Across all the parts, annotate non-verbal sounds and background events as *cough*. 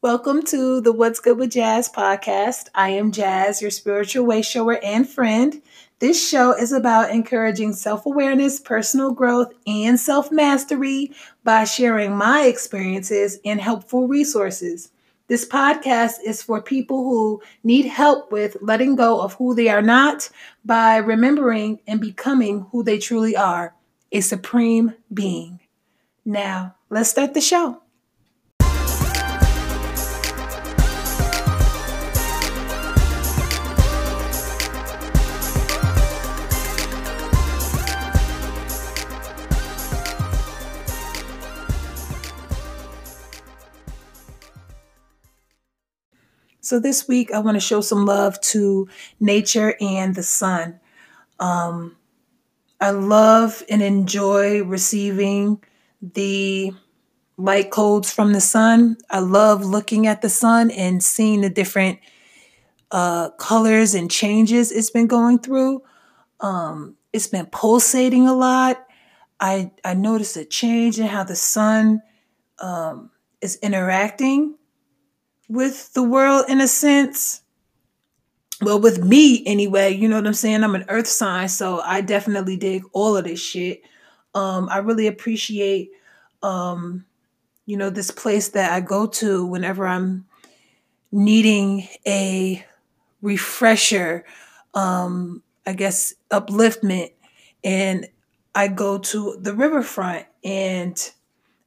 Welcome to the What's Good with Jazz podcast. I am Jazz, your spiritual way shower and friend. This show is about encouraging self awareness, personal growth, and self mastery by sharing my experiences and helpful resources. This podcast is for people who need help with letting go of who they are not by remembering and becoming who they truly are a supreme being. Now, let's start the show. So this week, I want to show some love to nature and the sun. Um, I love and enjoy receiving the light codes from the sun. I love looking at the sun and seeing the different uh, colors and changes it's been going through. Um, it's been pulsating a lot. I I noticed a change in how the sun um, is interacting with the world in a sense. Well, with me anyway, you know what I'm saying? I'm an earth sign, so I definitely dig all of this shit. Um, I really appreciate um, you know, this place that I go to whenever I'm needing a refresher, um, I guess upliftment. And I go to the riverfront and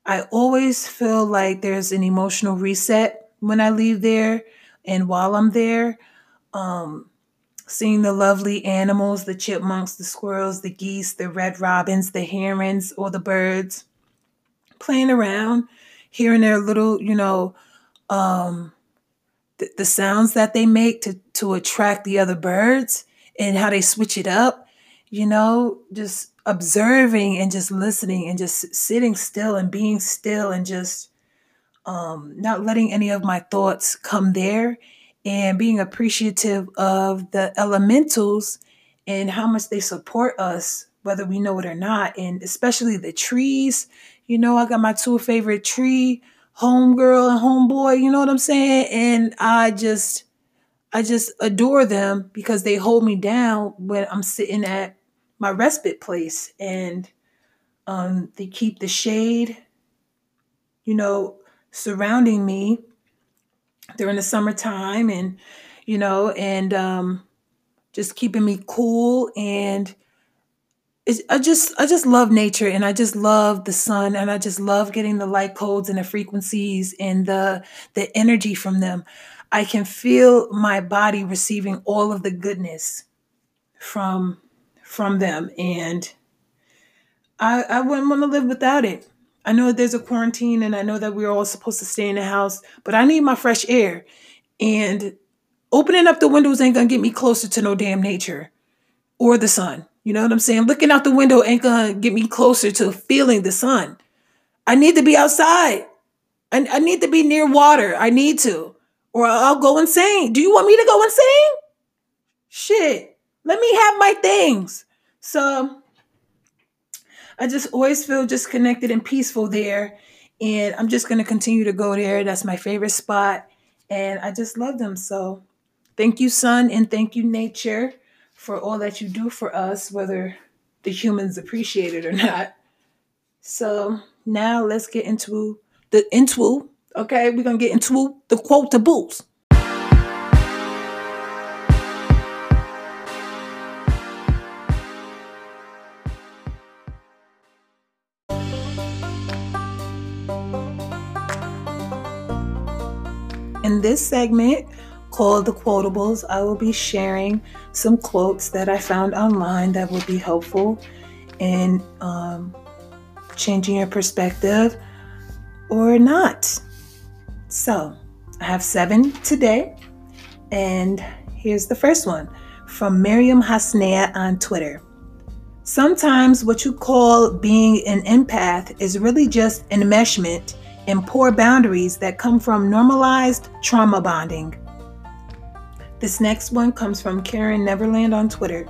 I always feel like there's an emotional reset when I leave there and while I'm there. Um, seeing the lovely animals, the chipmunks, the squirrels, the geese, the red robins, the herons, or the birds playing around, hearing their little, you know, um, the, the sounds that they make to, to attract the other birds and how they switch it up, you know, just observing and just listening and just sitting still and being still and just um, not letting any of my thoughts come there and being appreciative of the elementals and how much they support us, whether we know it or not, and especially the trees. You know, I got my two favorite tree, homegirl and homeboy, you know what I'm saying? And I just I just adore them because they hold me down when I'm sitting at my respite place and um, they keep the shade, you know, surrounding me during the summertime and you know and um just keeping me cool and I just I just love nature and I just love the sun and I just love getting the light codes and the frequencies and the the energy from them. I can feel my body receiving all of the goodness from from them and I I wouldn't want to live without it. I know there's a quarantine and I know that we're all supposed to stay in the house, but I need my fresh air. And opening up the windows ain't gonna get me closer to no damn nature or the sun. You know what I'm saying? Looking out the window ain't gonna get me closer to feeling the sun. I need to be outside. I, I need to be near water. I need to, or I'll go insane. Do you want me to go insane? Shit. Let me have my things. So I just always feel just connected and peaceful there. And I'm just going to continue to go there. That's my favorite spot. And I just love them. So thank you, sun, and thank you, nature, for all that you do for us, whether the humans appreciate it or not. So now let's get into the into okay we're gonna get into the quotables In this segment called The Quotables, I will be sharing some quotes that I found online that will be helpful in um, changing your perspective or not. So, I have seven today, and here's the first one from Maryam Hasnaa on Twitter. Sometimes what you call being an empath is really just enmeshment and poor boundaries that come from normalized trauma bonding. This next one comes from Karen Neverland on Twitter.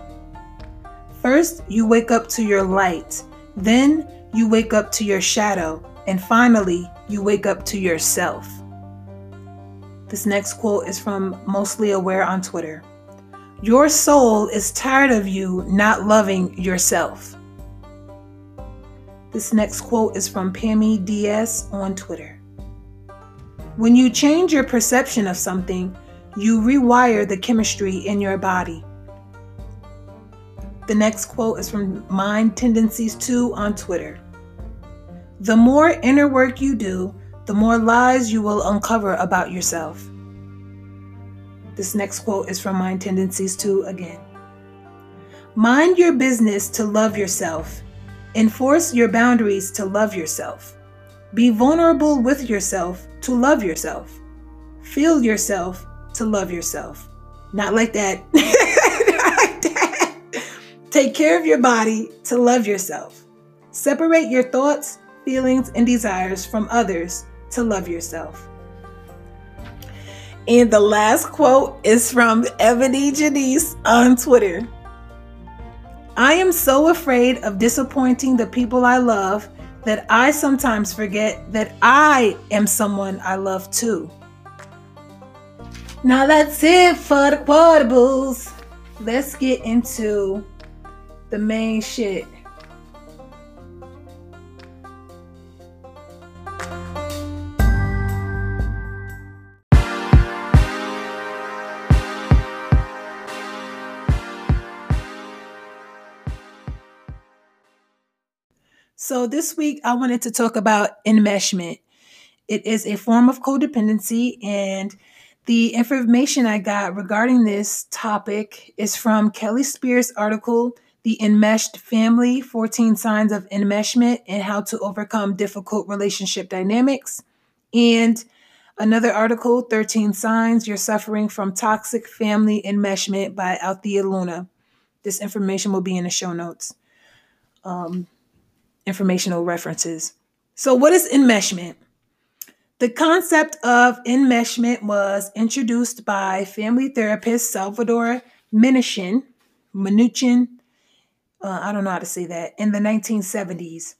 First, you wake up to your light, then, you wake up to your shadow, and finally, you wake up to yourself. This next quote is from Mostly Aware on Twitter. Your soul is tired of you not loving yourself. This next quote is from Pammy DS on Twitter. When you change your perception of something, you rewire the chemistry in your body. The next quote is from Mind Tendencies 2 on Twitter. The more inner work you do, the more lies you will uncover about yourself. This next quote is from Mind Tendencies 2 again. Mind your business to love yourself. Enforce your boundaries to love yourself. Be vulnerable with yourself to love yourself. Feel yourself to love yourself. *laughs* Not like that. Take care of your body to love yourself. Separate your thoughts, feelings, and desires from others to love yourself. And the last quote is from Ebony Janice on Twitter. I am so afraid of disappointing the people I love that I sometimes forget that I am someone I love too. Now that's it for the quotables. Let's get into the main shit. So, this week I wanted to talk about enmeshment. It is a form of codependency, and the information I got regarding this topic is from Kelly Spears' article, The Enmeshed Family 14 Signs of Enmeshment and How to Overcome Difficult Relationship Dynamics, and another article, 13 Signs You're Suffering from Toxic Family Enmeshment by Aletheia Luna. This information will be in the show notes. Um, informational references. So, what is enmeshment? The concept of enmeshment was introduced by family therapist Salvador Minuchin, Minuchin, uh, I don't know how to say that, in the 1970s.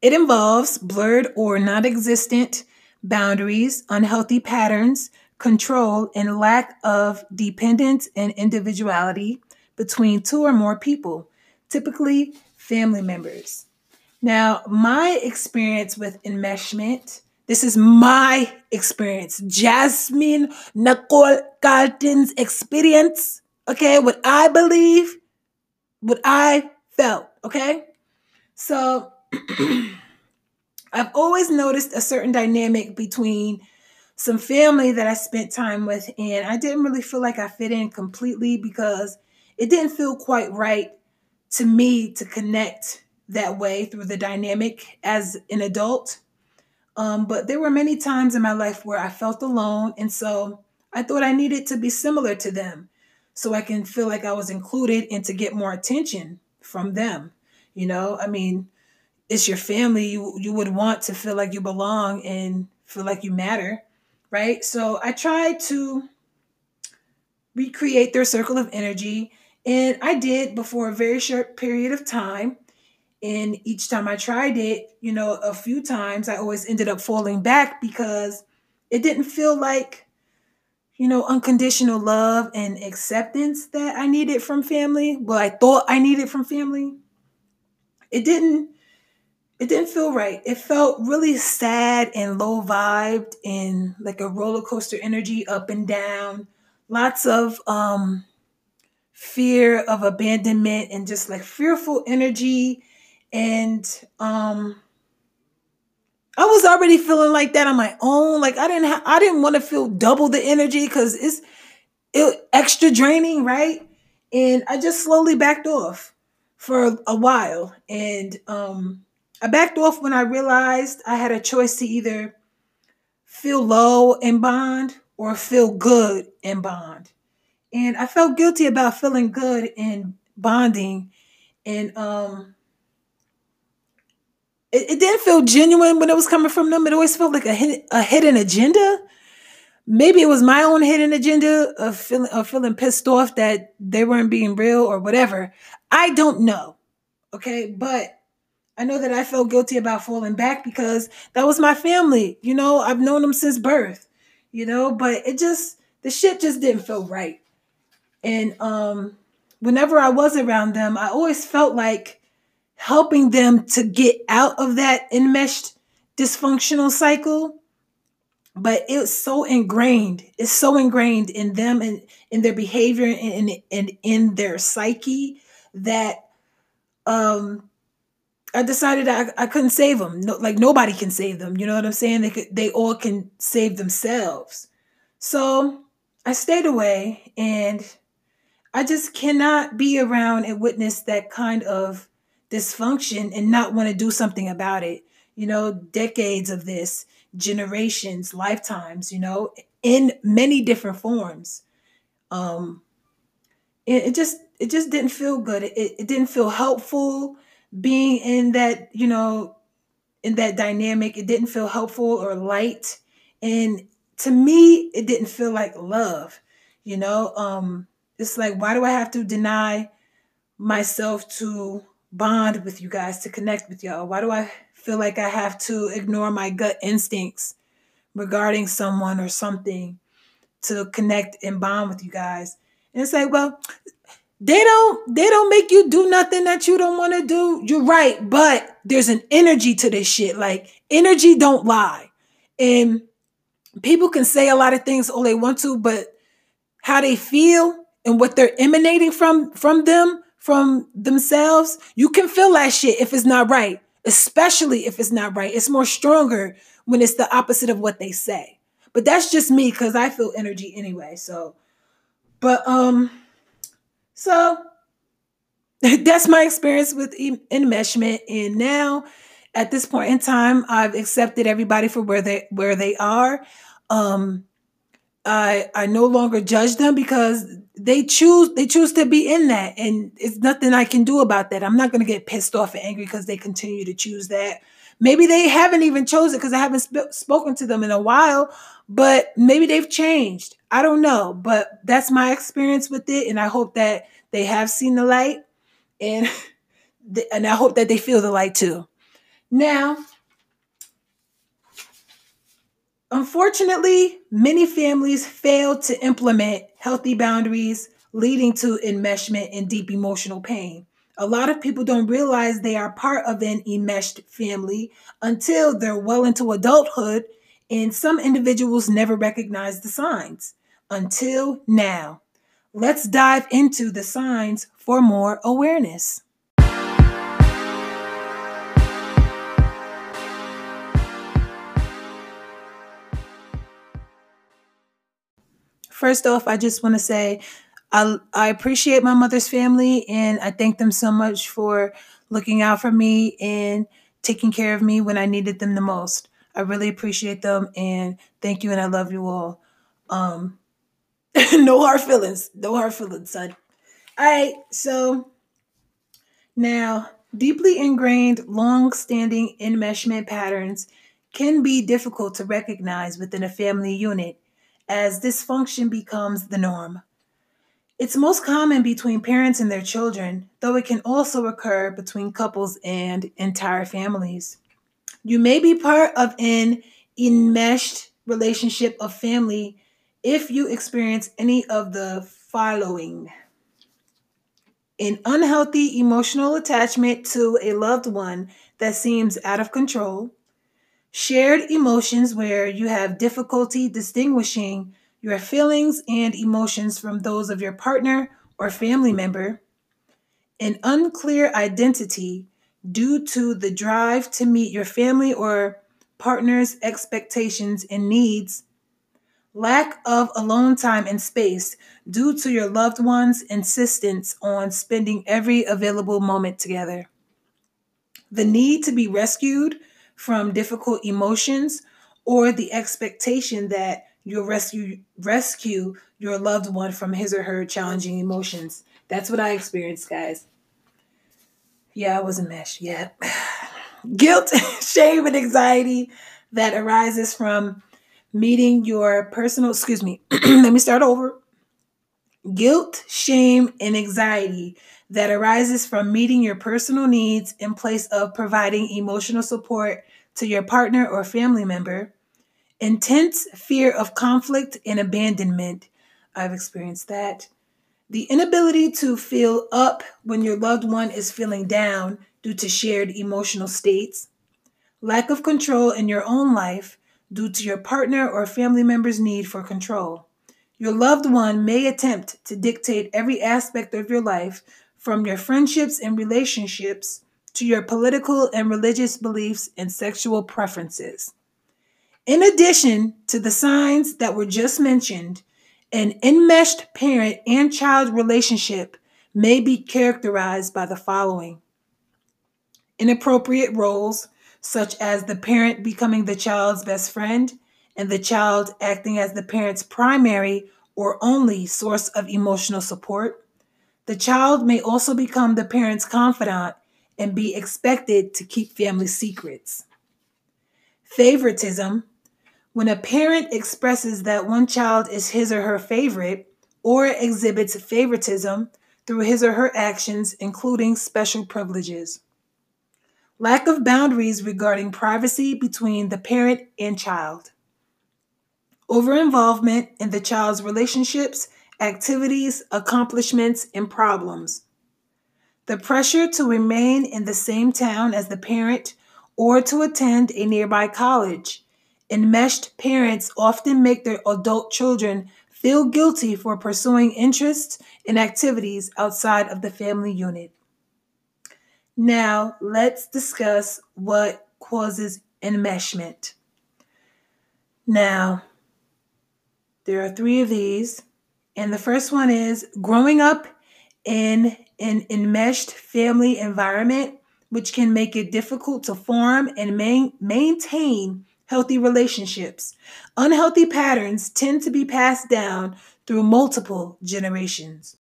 It involves blurred or non existent boundaries, unhealthy patterns, control, and lack of dependence and individuality between two or more people, typically family members. Now, my experience with enmeshment, this is my experience. Jasmine Nicole Carlton's experience, okay? What I believe, what I felt, okay? So, *clears throat* I've always noticed a certain dynamic between some family that I spent time with, and I didn't really feel like I fit in completely because it didn't feel quite right to me to connect that way through the dynamic as an adult. Um, but there were many times in my life where I felt alone. And so I thought I needed to be similar to them so I can feel like I was included and to get more attention from them. You know, I mean, it's your family. You, you would want to feel like you belong and feel like you matter, right? So I tried to recreate their circle of energy. And I did before a very short period of time. And each time I tried it, you know, a few times I always ended up falling back because it didn't feel like, you know, unconditional love and acceptance that I needed from family. Well, I thought I needed from family. It didn't it didn't feel right. It felt really sad and low vibed and like a roller coaster energy up and down. Lots of um fear of abandonment and just like fearful energy and um I was already feeling like that on my own. Like I didn't ha- I didn't want to feel double the energy because it's it extra draining, right? And I just slowly backed off for a while. And um I backed off when I realized I had a choice to either feel low and bond or feel good and bond. And I felt guilty about feeling good and bonding. And um it, it didn't feel genuine when it was coming from them. It always felt like a, a hidden agenda. Maybe it was my own hidden agenda of feeling of feeling pissed off that they weren't being real or whatever. I don't know. Okay, but I know that I felt guilty about falling back because that was my family. You know, I've known them since birth. you know, but it just the shit just didn't feel right. And um whenever I was around them, I always felt like helping them to get out of that enmeshed dysfunctional cycle but it's so ingrained it's so ingrained in them and in their behavior and, and, in their psyche that um I decided I, I couldn't save them. No, like nobody can save them. You know what I'm saying? They could, they all can save themselves. So I stayed away, and I just cannot be around and witness that kind of dysfunction and not want to do something about it. You know, decades of this, generations, lifetimes. You know, in many different forms. Um, it, it just it just didn't feel good. It, it didn't feel helpful being in that, you know, in that dynamic. It didn't feel helpful or light. And to me, it didn't feel like love. You know, um, it's like, why do I have to deny myself to bond with you guys, to connect with y'all? Why do I feel like I have to ignore my gut instincts regarding someone or something to connect and bond with you guys? And it's like, well, they don't they don't make you do nothing that you don't want to do you're right but there's an energy to this shit like energy don't lie and people can say a lot of things all they want to but how they feel and what they're emanating from from them from themselves you can feel that shit if it's not right especially if it's not right it's more stronger when it's the opposite of what they say but that's just me because i feel energy anyway so but um so *laughs* that's my experience with enmeshment. And now, at this point in time, I've accepted everybody for where they where they are. Um, I I no longer judge them because they choose they choose to be in that, and it's nothing I can do about that. I'm not going to get pissed off and angry because they continue to choose that. Maybe they haven't even chosen because I haven't sp- spoken to them in a while, but maybe they've changed. I don't know, but that's my experience with it, and I hope that they have seen the light, and *laughs* and I hope that they feel the light too. Now, unfortunately, many families fail to implement healthy boundaries, leading to enmeshment and deep emotional pain. A lot of people don't realize they are part of an enmeshed family until they're well into adulthood, and some individuals never recognize the signs until now. Let's dive into the signs for more awareness. First off, I just want to say I, I appreciate my mother's family and I thank them so much for looking out for me and taking care of me when I needed them the most. I really appreciate them and thank you and I love you all. Um, *laughs* no hard feelings. No hard feelings, son. All right, so now deeply ingrained, long standing enmeshment patterns can be difficult to recognize within a family unit as dysfunction becomes the norm. It's most common between parents and their children, though it can also occur between couples and entire families. You may be part of an enmeshed relationship of family if you experience any of the following an unhealthy emotional attachment to a loved one that seems out of control, shared emotions where you have difficulty distinguishing your feelings and emotions from those of your partner or family member, an unclear identity due to the drive to meet your family or partner's expectations and needs. Lack of alone time and space due to your loved one's insistence on spending every available moment together, the need to be rescued from difficult emotions, or the expectation that you'll rescue rescue your loved one from his or her challenging emotions. That's what I experienced, guys. Yeah, I was a meshed yet. *sighs* Guilt, *laughs* shame, and anxiety that arises from meeting your personal, excuse me, *clears throat* let me start over. Guilt, shame, and anxiety that arises from meeting your personal needs in place of providing emotional support to your partner or family member. intense fear of conflict and abandonment. I've experienced that. The inability to feel up when your loved one is feeling down due to shared emotional states. Lack of control in your own life due to your partner or family member's need for control. Your loved one may attempt to dictate every aspect of your life, from your friendships and relationships to your political and religious beliefs and sexual preferences. In addition to the signs that were just mentioned, an enmeshed parent and child relationship may be characterized by the following inappropriate roles, such as the parent becoming the child's best friend and the child acting as the parent's primary or only source of emotional support. The child may also become the parent's confidant and be expected to keep family secrets. Favoritism, when a parent expresses that one child is his or her favorite or exhibits favoritism through his or her actions, including special privileges. Lack of boundaries regarding privacy between the parent and child. Over involvement in the child's relationships, activities, accomplishments, and problems. The pressure to remain in the same town as the parent or to attend a nearby college. Enmeshed parents often make their adult children feel guilty for pursuing interests and activities outside of the family unit. Now, let's discuss what causes enmeshment. Now, there are three of these, and the first one is growing up in an enmeshed family environment, which can make it difficult to form and main, maintain healthy relationships. Unhealthy patterns tend to be passed down through multiple generations.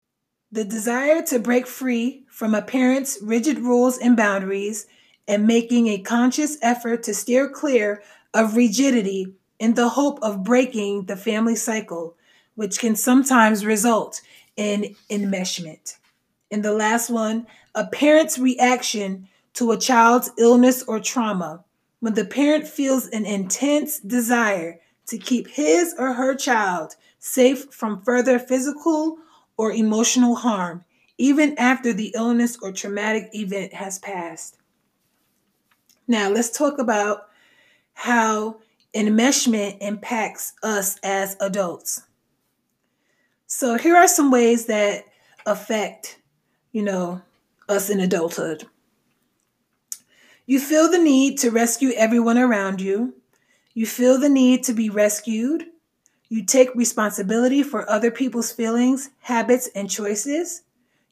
The desire to break free from a parent's rigid rules and boundaries and making a conscious effort to steer clear of rigidity in the hope of breaking the family cycle, which can sometimes result in enmeshment. And the last one, a parent's reaction to a child's illness or trauma. When the parent feels an intense desire to keep his or her child safe from further physical or emotional harm, even after the illness or traumatic event has passed. Now, let's talk about how enmeshment impacts us as adults. So, here are some ways that affect, you know, us in adulthood. You feel the need to rescue everyone around you. You feel the need to be rescued. You take responsibility for other people's feelings, habits, and choices.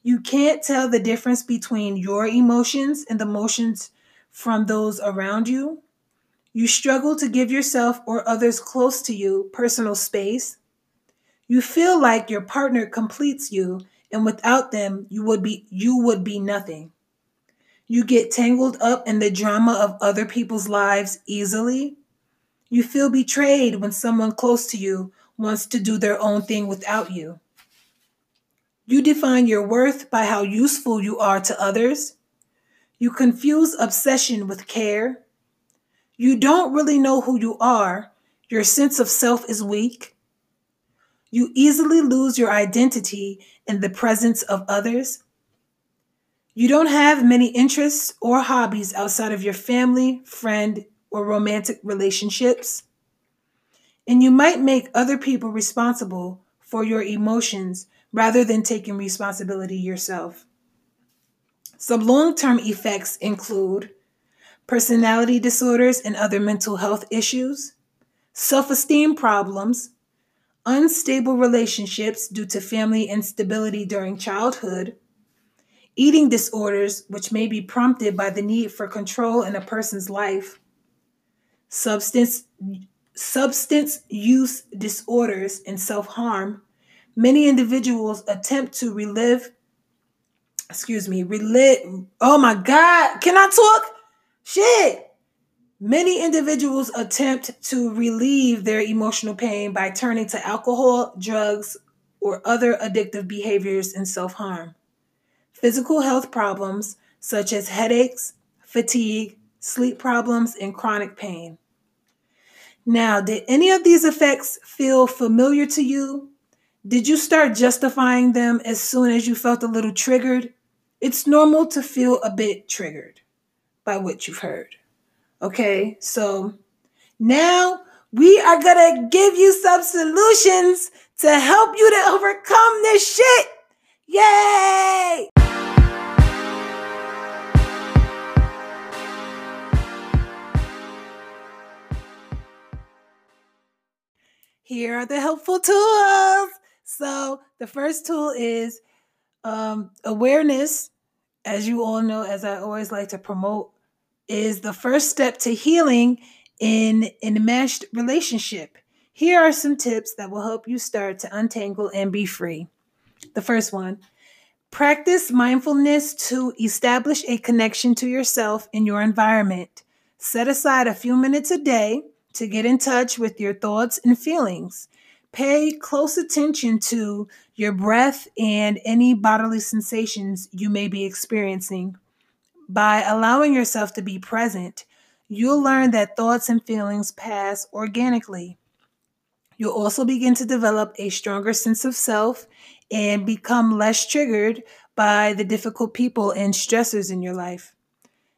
You can't tell the difference between your emotions and the emotions from those around you. You struggle to give yourself or others close to you personal space. You feel like your partner completes you and without them you would be you would be nothing. You get tangled up in the drama of other people's lives easily. You feel betrayed when someone close to you wants to do their own thing without you. You define your worth by how useful you are to others. You confuse obsession with care. You don't really know who you are. Your sense of self is weak. You easily lose your identity in the presence of others. You don't have many interests or hobbies outside of your family, friend, or romantic relationships. And you might make other people responsible for your emotions rather than taking responsibility yourself. Some long term effects include personality disorders and other mental health issues, self esteem problems, unstable relationships due to family instability during childhood, eating disorders, which may be prompted by the need for control in a person's life, substance substance use disorders and self-harm, many individuals attempt to relive, excuse me, relive, oh my God, can I talk? Shit. Many individuals attempt to relieve their emotional pain by turning to alcohol, drugs, or other addictive behaviors and self harm. Physical health problems such as headaches, fatigue, sleep problems, and chronic pain. Now, did any of these effects feel familiar to you? Did you start justifying them as soon as you felt a little triggered? It's normal to feel a bit triggered by what you've heard. Okay, so now we are gonna give you some solutions to help you to overcome this shit. Yay! Here are the helpful tools. So, the first tool is um, awareness. As you all know, as I always like to promote, is the first step to healing in an enmeshed relationship. Here are some tips that will help you start to untangle and be free. The first one practice mindfulness to establish a connection to yourself and your environment. Set aside a few minutes a day to get in touch with your thoughts and feelings. Pay close attention to your breath and any bodily sensations you may be experiencing. By allowing yourself to be present, you'll learn that thoughts and feelings pass organically. You'll also begin to develop a stronger sense of self and become less triggered by the difficult people and stressors in your life.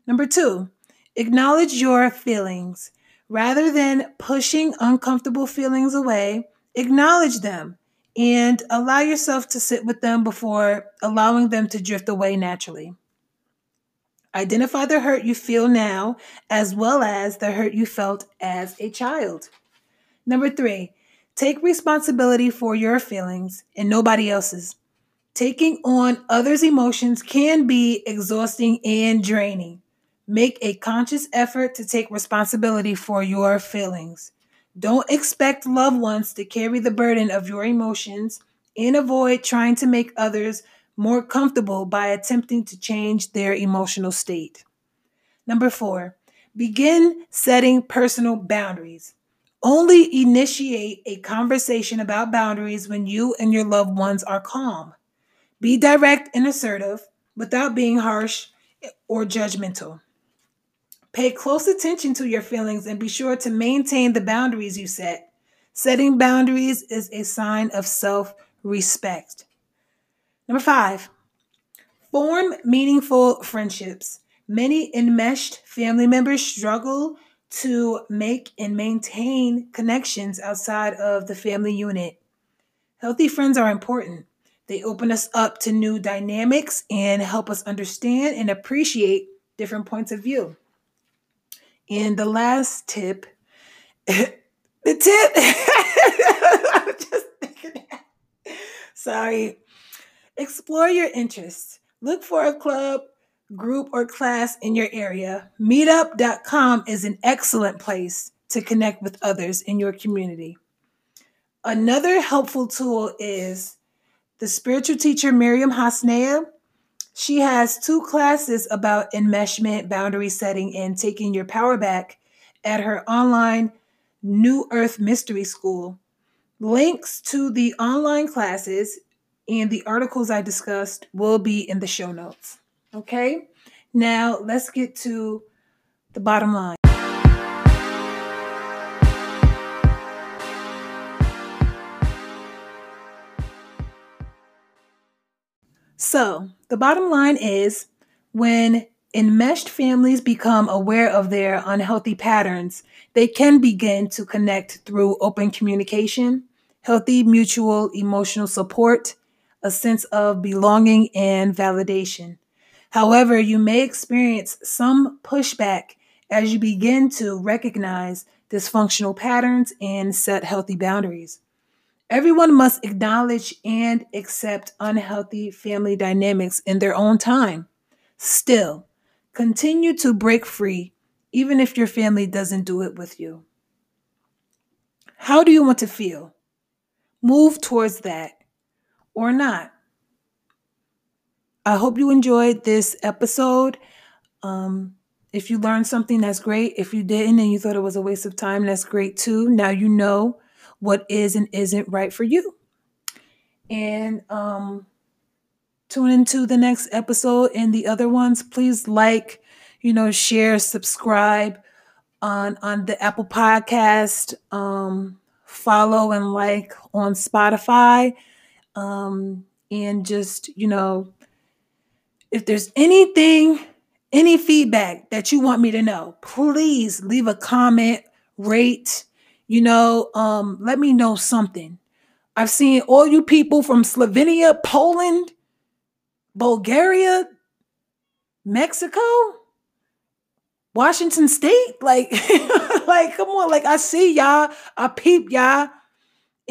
Number two, acknowledge your feelings. Rather than pushing uncomfortable feelings away, acknowledge them and allow yourself to sit with them before allowing them to drift away naturally. Identify the hurt you feel now as well as the hurt you felt as a child. Number three, take responsibility for your feelings and nobody else's. Taking on others' emotions can be exhausting and draining. Make a conscious effort to take responsibility for your feelings. Don't expect loved ones to carry the burden of your emotions and avoid trying to make others more comfortable by attempting to change their emotional state. Number four, begin setting personal boundaries. Only initiate a conversation about boundaries when you and your loved ones are calm. Be direct and assertive without being harsh or judgmental. Pay close attention to your feelings and be sure to maintain the boundaries you set. Setting boundaries is a sign of self respect. Number five, form meaningful friendships. Many enmeshed family members struggle to make and maintain connections outside of the family unit. Healthy friends are important. They open us up to new dynamics and help us understand and appreciate different points of view. And the last tip, *laughs* the tip, *laughs* I'm just thinking, sorry, explore your interests. Look for a club, group, or class in your area. Meetup.com is an excellent place to connect with others in your community. Another helpful tool is the spiritual teacher Maryam Hasnaa she has two classes about enmeshment, boundary setting, and taking your power back at her online New Earth Mystery School. Links to the online classes and the articles I discussed will be in the show notes. Okay, now let's get to the bottom line. So, the bottom line is when enmeshed families become aware of their unhealthy patterns, they can begin to connect through open communication, healthy mutual emotional support, a sense of belonging and validation. However, you may experience some pushback as you begin to recognize dysfunctional patterns and set healthy boundaries. Everyone must acknowledge and accept unhealthy family dynamics in their own time. Still, continue to break free, even if your family doesn't do it with you. How do you want to feel? Move towards that or not. I hope you enjoyed this episode. Um, if you learned something, that's great. If you didn't and you thought it was a waste of time, that's great too. Now you know what is and isn't right for you. And um, tune into the next episode and the other ones. Please like, you know, share, subscribe. on on the Apple Podcast. Um, follow and like on Spotify. Um, and just, you know, if there's anything, any feedback that you want me to know, please leave a comment, rate, you know, um, let me know something. I've seen all you people from Slovenia, Poland, Bulgaria, Mexico, Washington State. Like, *laughs* like, come on, like I see y'all, I peep y'all.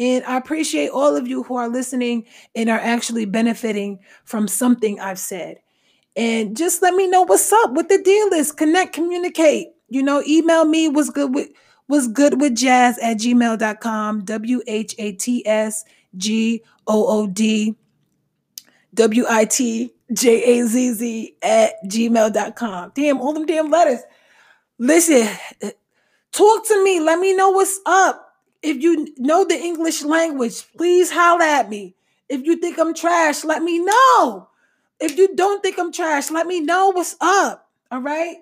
And I appreciate all of you who are listening and are actually benefiting from something I've said. And just let me know what's up, what the deal is. Connect, communicate. You know, email me was good with was good with jazz at gmail.com. W-H-A-T-S G-O-O-D W-I-T-J-A-Z-Z at gmail.com. Damn, all them damn letters. Listen, talk to me. Let me know what's up. If you know the English language, please holler at me. If you think I'm trash, let me know. If you don't think I'm trash, let me know what's up. All right.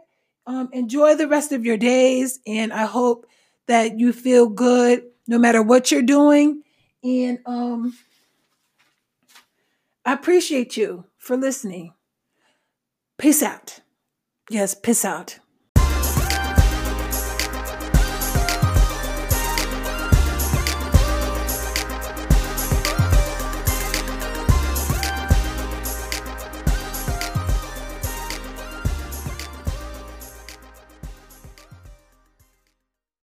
Um, enjoy the rest of your days, and I hope that you feel good no matter what you're doing. And um, I appreciate you for listening. Peace out. Yes, peace out.